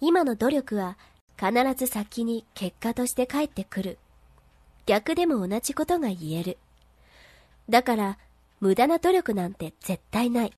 今の努力は必ず先に結果として返ってくる。逆でも同じことが言える。だから、無駄な努力なんて絶対ない。